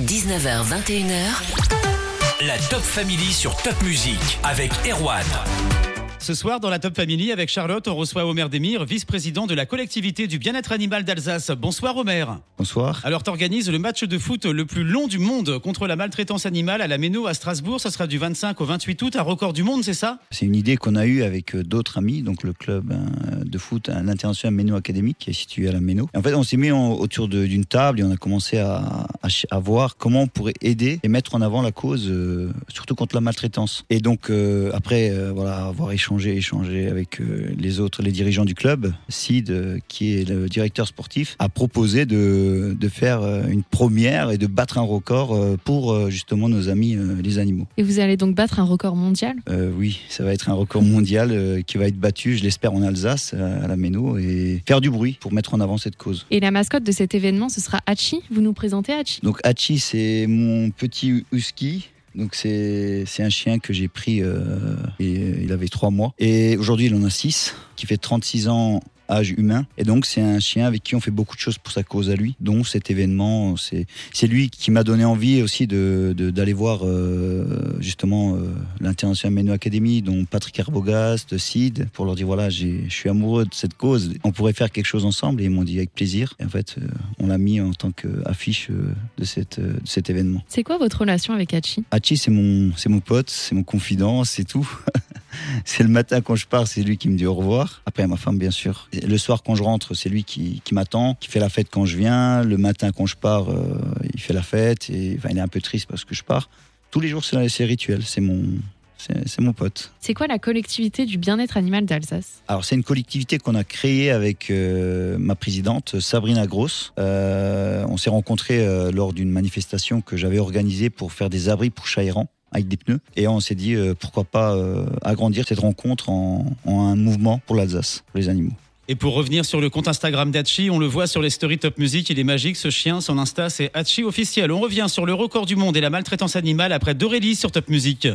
19h, 21h. La Top Family sur Top Music avec Erwan. Ce soir, dans la Top Family, avec Charlotte, on reçoit Omer Demir, vice-président de la collectivité du bien-être animal d'Alsace. Bonsoir Omer. Bonsoir. Alors, t'organises le match de foot le plus long du monde contre la maltraitance animale à la Méno à Strasbourg. Ça sera du 25 au 28 août, un record du monde, c'est ça? C'est une idée qu'on a eue avec euh, d'autres amis, donc le club euh, de foot à l'international Méno Académique qui est situé à la Méno. En fait, on s'est mis en- autour d'une table et on a commencé à, à ch- à voir comment on pourrait aider et mettre en avant la cause, euh, surtout contre la maltraitance. Et donc, euh, après euh, voilà, avoir échangé, échangé avec euh, les autres, les dirigeants du club, Sid, euh, qui est le directeur sportif, a proposé de, de faire euh, une première et de battre un record pour justement nos amis les animaux. Et vous allez donc battre un record mondial? Euh, oui, ça va être un record mondial qui va être battu, je l'espère, en Alsace, à la Méno, et faire du bruit pour mettre en avant cette cause. Et la mascotte de cet événement, ce sera Hachi. Vous nous présentez Hachi? Donc Hachi, c'est mon petit husky. Donc c'est un chien que j'ai pris, euh, et euh, il avait trois mois. Et aujourd'hui, il en a six, qui fait 36 ans âge humain. Et donc c'est un chien avec qui on fait beaucoup de choses pour sa cause à lui, dont cet événement. C'est lui qui m'a donné envie aussi de de- d'aller voir euh, justement euh, l'International Menu Academy, dont Patrick Arbogast, Sid, pour leur dire voilà, j'ai- je suis amoureux de cette cause. On pourrait faire quelque chose ensemble. Et ils m'ont dit avec plaisir. Et en fait, euh, on l'a mis en tant qu'affiche de, cette, de cet événement. C'est quoi votre relation avec Hachi? Hachi, c'est mon, c'est mon pote, c'est mon confident, c'est tout. c'est le matin quand je pars, c'est lui qui me dit au revoir. Après, il y a ma femme, bien sûr. Et le soir, quand je rentre, c'est lui qui, qui m'attend, qui fait la fête quand je viens. Le matin, quand je pars, euh, il fait la fête. Et, enfin, il est un peu triste parce que je pars. Tous les jours, c'est rituel. C'est mon, c'est c'est mon pote. C'est quoi la collectivité du bien-être animal d'Alsace? Alors c'est une collectivité qu'on a créée avec euh, ma présidente Sabrina Gross. Euh, on s'est rencontrés euh, lors d'une manifestation que j'avais organisée pour faire des abris pour chats errants avec des pneus. Et on s'est dit euh, pourquoi pas euh, agrandir cette rencontre en, un mouvement pour l'Alsace, pour les animaux. Et pour revenir sur le compte Instagram d'Hachi, on le voit sur les stories Top Music, il est magique ce chien, son Insta c'est Hachi officiel. On revient sur le record du monde et la maltraitance animale après d'Aurélie sur Top Music.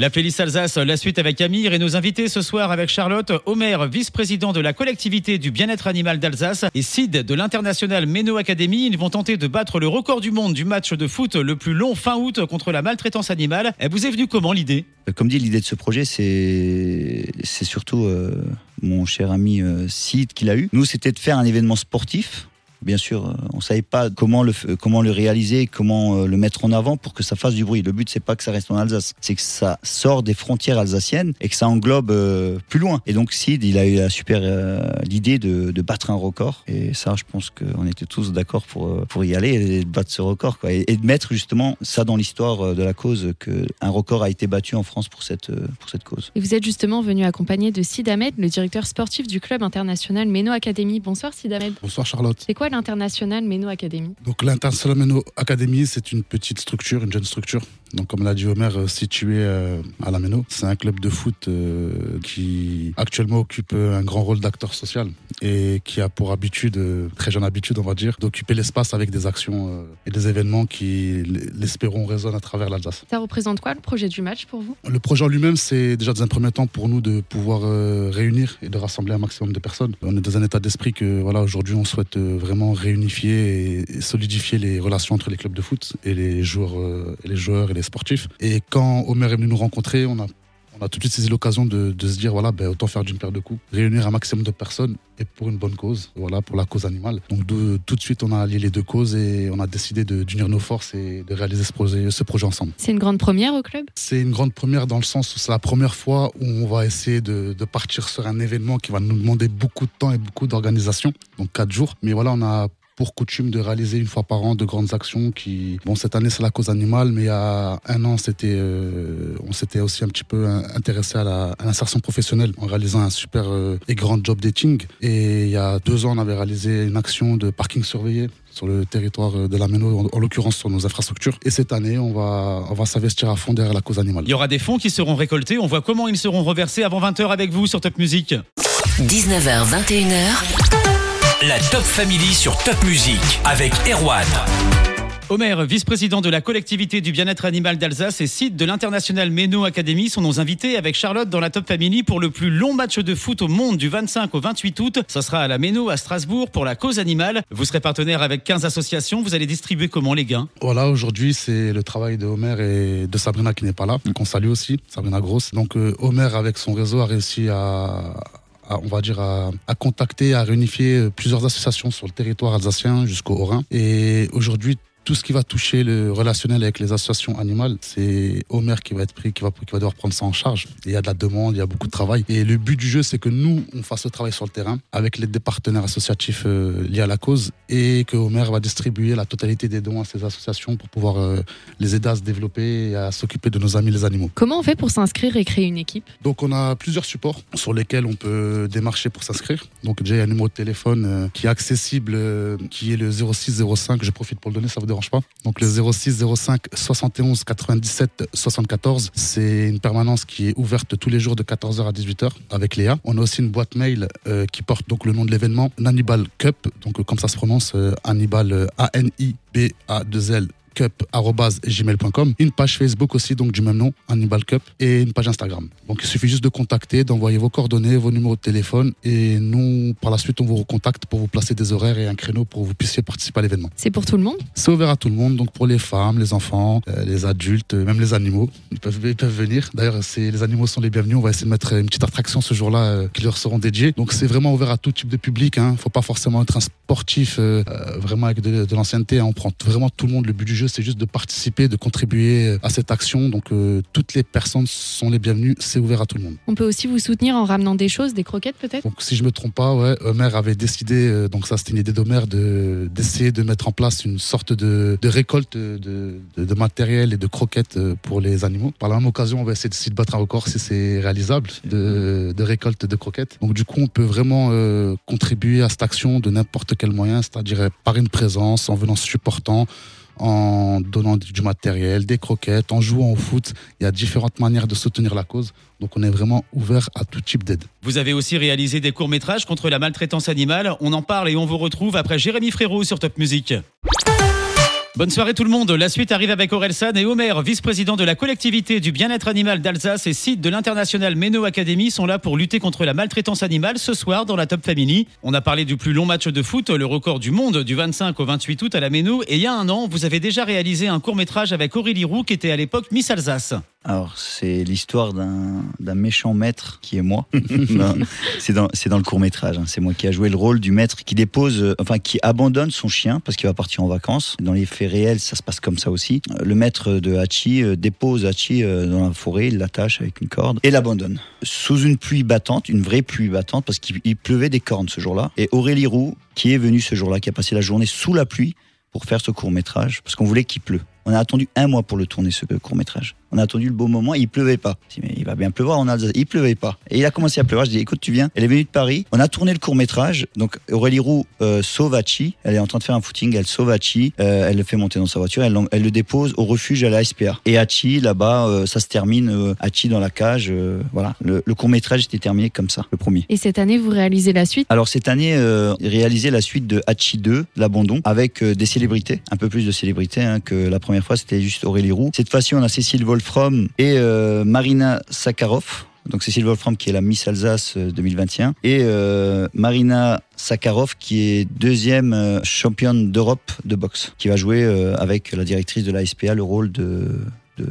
La playlist Alsace, la suite avec Amir et nos invités ce soir avec Charlotte, Omer, vice-président de la collectivité du bien-être animal d'Alsace et Sid de l'international Méno Academy. Ils vont tenter de battre le record du monde du match de foot le plus long fin août contre la maltraitance animale. Elle vous est venue comment l'idée? Euh, Comme dit, l'idée de ce projet, c'est c'est surtout euh, mon cher ami euh, Sid qui l'a eu. Nous, c'était de faire un événement sportif. Bien sûr, euh, on savait pas comment le f- comment le réaliser, comment euh, le mettre en avant pour que ça fasse du bruit. Le but, c'est pas que ça reste en Alsace, c'est que ça sort des frontières alsaciennes et que ça englobe euh, plus loin. Et donc, Sid, il a eu la super euh, l'idée de, de battre un record. Et ça, je pense qu'on était tous d'accord pour euh, pour y aller et de battre ce record, quoi. Et, et de mettre justement ça dans l'histoire euh, de la cause que un record a été battu en France pour cette euh, pour cette cause. Et vous êtes justement venu accompagné de Sid Ahmed, le directeur sportif du club international Méno Academy. Bonsoir Sid Ahmed. Bonsoir Charlotte. C'est quoi l'international Méno Academy Donc l'International Meno Academy, c'est une petite structure, une jeune structure? Donc comme l'a dit Omer, euh, située euh, à la Meno. C'est un club de foot euh, qui actuellement occupe un grand rôle d'acteur social et qui a pour habitude, très jeune habitude on va dire, d'occuper l'espace avec des actions et des événements qui, l'espérons, résonnent à travers l'Alsace. Ça représente quoi le projet du match pour vous? Le projet en lui-même, c'est déjà dans un premier temps pour nous de pouvoir réunir et de rassembler un maximum de personnes. On est dans un état d'esprit que voilà, aujourd'hui, on souhaite vraiment réunifier et, solidifier les relations entre les clubs de foot et les joueurs, et les joueurs et les sportifs. Et quand Omer est venu nous rencontrer, on a on a tout de suite saisi l'occasion de, de se dire voilà ben, autant faire d'une paire de coups réunir un maximum de personnes et pour une bonne cause voilà pour la cause animale donc de- tout de suite on a allié les deux causes et on a décidé d'unir nos forces et de réaliser ce projet, ce projet ensemble C'est une grande première au club? C'est une grande première dans le sens où c'est la première fois où on va essayer de, de partir sur un événement qui va nous demander beaucoup de temps et beaucoup d'organisation, donc quatre jours. Mais voilà, on a pour coutume de réaliser une fois par an de grandes actions qui, bon, cette année c'est la cause animale, mais il y a un an c'était, euh, on s'était aussi un petit peu euh, intéressé à la- à l'insertion professionnelle en réalisant un super euh, et grand job dating. Et il y a deux ans on avait réalisé une action de parking surveillé sur le territoire de la Méno, en, en l'occurrence sur nos infrastructures. Et cette année, on va, on va s'investir à fond derrière la cause animale. Il y aura des fonds qui seront récoltés. On voit comment ils seront reversés avant 20h avec vous sur Top Music. 19h, 21h. La Top Family sur Top Music avec Erwan. Omer, vice-président de la collectivité du bien-être animal d'Alsace et site de l'international Méno Academy, sont nos invités avec Charlotte dans la Top Family pour le plus long match de foot au monde du 25 au 28 août. Ce sera à la Méno à Strasbourg pour la cause animale. Vous serez partenaire avec 15 associations. Vous allez distribuer comment les gains? Voilà, aujourd'hui, c'est le travail de Omer et de Sabrina qui n'est pas là, qu'on salue aussi, Sabrina Grosse. Donc, euh, Omer, avec son réseau, a réussi à, on va dire, à, à, contacter, à réunifier plusieurs associations sur le territoire alsacien jusqu'au Haut-Rhin. Et aujourd'hui, tout ce qui va toucher le relationnel avec les associations animales, c'est Omer qui va être pris, qui va, qui va devoir prendre ça en charge. il y a de la demande, il y a beaucoup de travail. Et le but du jeu, c'est que nous, on fasse le travail sur le terrain avec les partenaires associatifs euh, liés à la cause et que Omer va distribuer la totalité des dons à ces associations pour pouvoir euh, les aider à se développer et à s'occuper de nos amis les animaux. Comment on fait pour s'inscrire et créer une équipe? Donc on a plusieurs supports sur lesquels on peut démarcher pour s'inscrire. Donc déjà il y a un numéro de téléphone euh, qui est accessible, euh, qui est le 0605. Je profite pour le donner, ça vous pas. Donc le 06 05 71 97 74, c'est une permanence qui est ouverte tous les jours de 14h à 18h avec Léa. On a aussi une boîte mail euh, qui porte donc le nom de l'événement, Hannibal Cup, donc euh, comme ça se prononce, euh, Hannibal A-N-I-B-A-2-L cup.gmail.com, une page Facebook aussi, donc du même nom, Hannibal Cup, et une page Instagram. Donc il suffit juste de contacter, d'envoyer vos coordonnées, vos numéros de téléphone, et nous, par la suite, on vous recontacte pour vous placer des horaires et un créneau pour que vous puissiez participer à l'événement. C'est pour tout le monde? C'est ouvert à tout le monde, donc pour les femmes, les enfants, euh, les adultes, euh, même les animaux, ils peuvent, ils peuvent venir. D'ailleurs, les animaux sont les bienvenus. On va essayer de mettre une petite attraction ce jour-là euh, qui leur seront dédiées. Donc c'est vraiment ouvert à tout type de public. Il hein. ne faut pas forcément être un sportif vraiment avec de, de l'ancienneté. Hein. On prend vraiment tout le monde. Le but du jeu, c'est juste de participer, de contribuer à cette action. Donc euh, toutes les personnes sont les bienvenues. C'est ouvert à tout le monde. On peut aussi vous soutenir en ramenant des choses, des croquettes peut-être? Donc si je me trompe pas, ouais, Homer avait décidé, euh, donc ça c'était une idée d'Homer, de, d'essayer de mettre en place une sorte de, de récolte de, de, de matériel et de croquettes euh, pour les animaux. Par la même occasion, on va essayer de, de battre un record si c'est réalisable de, de récolte de croquettes. Donc du coup, on peut vraiment euh, contribuer à cette action de n'importe quel moyen, c'est-à-dire par une présence, en venant supportant, en donnant du matériel, des croquettes, en jouant au foot. Il y a différentes manières de soutenir la cause. Donc on est vraiment ouvert à tout type d'aide. Vous avez aussi réalisé des courts-métrages contre la maltraitance animale. On en parle et on vous retrouve après Jérémy Frérot sur Top Music. Bonne soirée tout le monde. La suite arrive avec Orelsan et Omer, vice-président de la collectivité du bien-être animal d'Alsace et site de l'international Méno Academy sont là pour lutter contre la maltraitance animale ce soir dans la Top Family. On a parlé du plus long match de foot, le record du monde du 25 au 28 août à la Méno et il y a un an, vous avez déjà réalisé un court-métrage avec Aurélie Roux qui était à l'époque Miss Alsace. Alors, c'est l'histoire d'un méchant maître qui est moi. C'est dans, le court métrage. hein. C'est moi qui a joué le rôle du maître qui dépose, euh, enfin qui abandonne son chien parce qu'il va partir en vacances. Dans les faits réels, ça se passe comme ça aussi. Euh, Le maître de Hachi euh, dépose Hachi dans la forêt, il l'attache avec une corde et l'abandonne. Sous une pluie battante, une vraie pluie battante parce qu'il il pleuvait des cornes ce jour-là. Et Aurélie Roux, qui est venue ce jour-là, qui a passé la journée sous la pluie pour faire ce court métrage parce qu'on voulait qu'il pleut. On a attendu un mois pour le tourner, ce court métrage. On a attendu le beau moment, il pleuvait pas. Je dis, mais il va bien pleuvoir en Alsace. Il pleuvait pas. Et il a commencé à pleuvoir. Je dis, écoute, tu viens. Elle est venue de Paris. On a tourné le court métrage. Donc, Aurélie Roux euh. Elle est en train de faire un footing. Elle sauve Hachi. Euh, elle le fait monter dans sa voiture. Elle, le dépose au refuge à la SPA. Et Hachi, là-bas, euh, ça se termine. Euh, Hachi dans la cage. euh, voilà. Le, le court métrage était terminé comme ça, le premier. Et cette année, vous réalisez la suite? Alors cette année, réalisé la suite de Hachi 2, l'abandon, avec des célébrités, un peu plus de célébrités hein, que la première fois, c'était juste Aurélie Roux. Cette fois-ci, on a Cécile Et euh, Marina Sakharov. Donc Cécile Wolfram qui est la Miss Alsace euh, 2021 et euh, Marina Sakharov qui est deuxième euh, championne d'Europe de boxe, qui va jouer euh, avec la directrice de la SPA le rôle de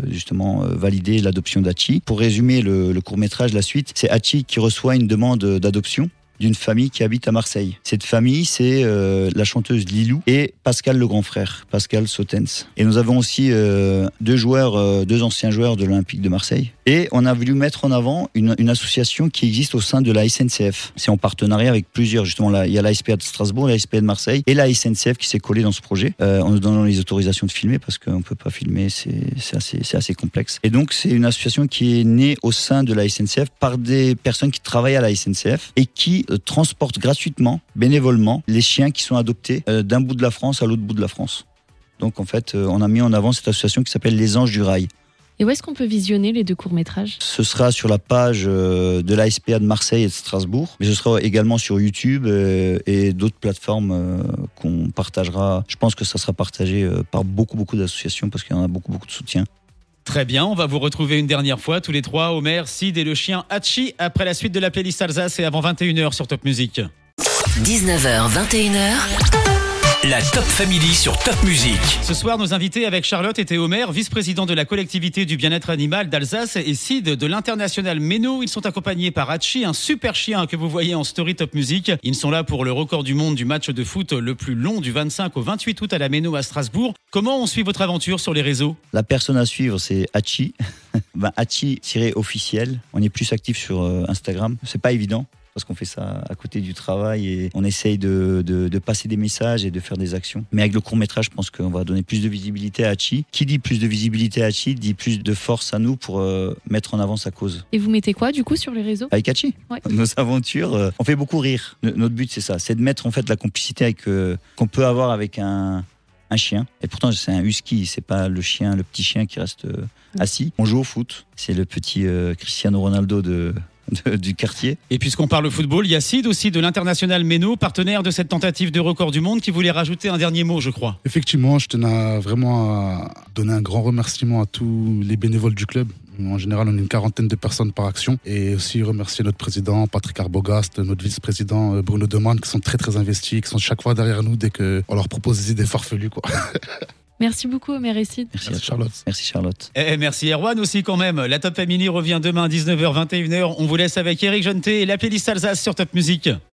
justement euh, valider l'adoption d'Hachi. Pour résumer le, le court métrage, la suite, c'est Hachi qui reçoit une demande d'adoption d'une famille qui habite à Marseille. Cette famille, c'est euh, la chanteuse Lilou et Pascal le grand frère, Pascal Sautens. Et nous avons aussi euh, deux joueurs, euh, deux anciens joueurs de l'Olympique de Marseille. Et on a voulu mettre en avant une, association qui existe au sein de la SNCF. C'est en partenariat avec plusieurs, justement, il y a la SPA de Strasbourg, la SPA de Marseille et la SNCF qui s'est collée dans ce projet en nous donnant les autorisations de filmer parce qu'on peut pas filmer, c'est assez complexe. Et donc, c'est une association qui est née au sein de la SNCF par des personnes qui travaillent à la SNCF et qui euh, transportent gratuitement, bénévolement, les chiens qui sont adoptés euh, d'un bout de la France à l'autre bout de la France. Donc, en fait, euh, on a mis en avant cette association qui s'appelle Les Anges du Rail. Et où est-ce qu'on peut visionner les deux courts-métrages? Ce sera sur la page de l'ASPA de Marseille et de Strasbourg, mais ce sera également sur YouTube et d'autres plateformes qu'on partagera. Je pense que ça sera partagé par beaucoup, beaucoup d'associations parce qu'il y en a beaucoup, beaucoup de soutien. Très bien, on va vous retrouver une dernière fois, tous les trois, Omer, Sid et le chien Hachi, après la suite de la playlist Alsace et avant 21h sur Top Music. 19h, 21h. La Top Family sur Top Music. Ce soir, nos invités avec Charlotte et Omer, vice-président de la collectivité du bien-être animal d'Alsace et Sid de l'international Meno. Ils sont accompagnés par Hachi, un super chien que vous voyez en story Top Music. Ils sont là pour le record du monde du match de foot le plus long du 25 au 28 août à la Meno à Strasbourg. Comment on suit votre aventure sur les réseaux? La personne à suivre, c'est Hachi. ben, Hachi-officiel. On est plus actif sur euh, Instagram. C'est pas évident parce qu'on fait ça à côté du travail et on essaye de, de, de, passer des messages et de faire des actions. Mais avec le court métrage, je pense qu'on va donner plus de visibilité à Hachi. Qui dit plus de visibilité à Hachi dit plus de force à nous pour euh, mettre en avant sa cause. Et vous mettez quoi du coup sur les réseaux? Avec Hachi ouais. Nos aventures, euh, on fait beaucoup rire. Notre but c'est ça, c'est de mettre en fait la complicité avec euh, qu'on peut avoir avec un un chien. Et pourtant, c'est un husky, c'est pas le chien, le petit chien qui reste euh, assis. On joue au foot. C'est le petit euh, Cristiano Ronaldo de, de, du quartier. Et puisqu'on parle football, il y a Sid aussi de l'international Meno, partenaire de cette tentative de record du monde, qui voulait rajouter un dernier mot, je crois. Effectivement, je tenais vraiment à donner un grand remerciement à tous les bénévoles du club. En général, on est une quarantaine de personnes par action. Et aussi remercier notre président, Patrick Arbogast, notre vice-président, euh, Bruno Demann, qui sont très très investis, qui sont chaque fois derrière nous dès qu'on leur propose des idées farfelues. Quoi. Merci beaucoup, Omer et Sid. Merci, merci Charlotte. Merci Charlotte. Et merci Erwan aussi quand même. La Top Family revient demain 19h, 21h. On vous laisse avec Eric Jonté et la playlist Alsace sur Top Music.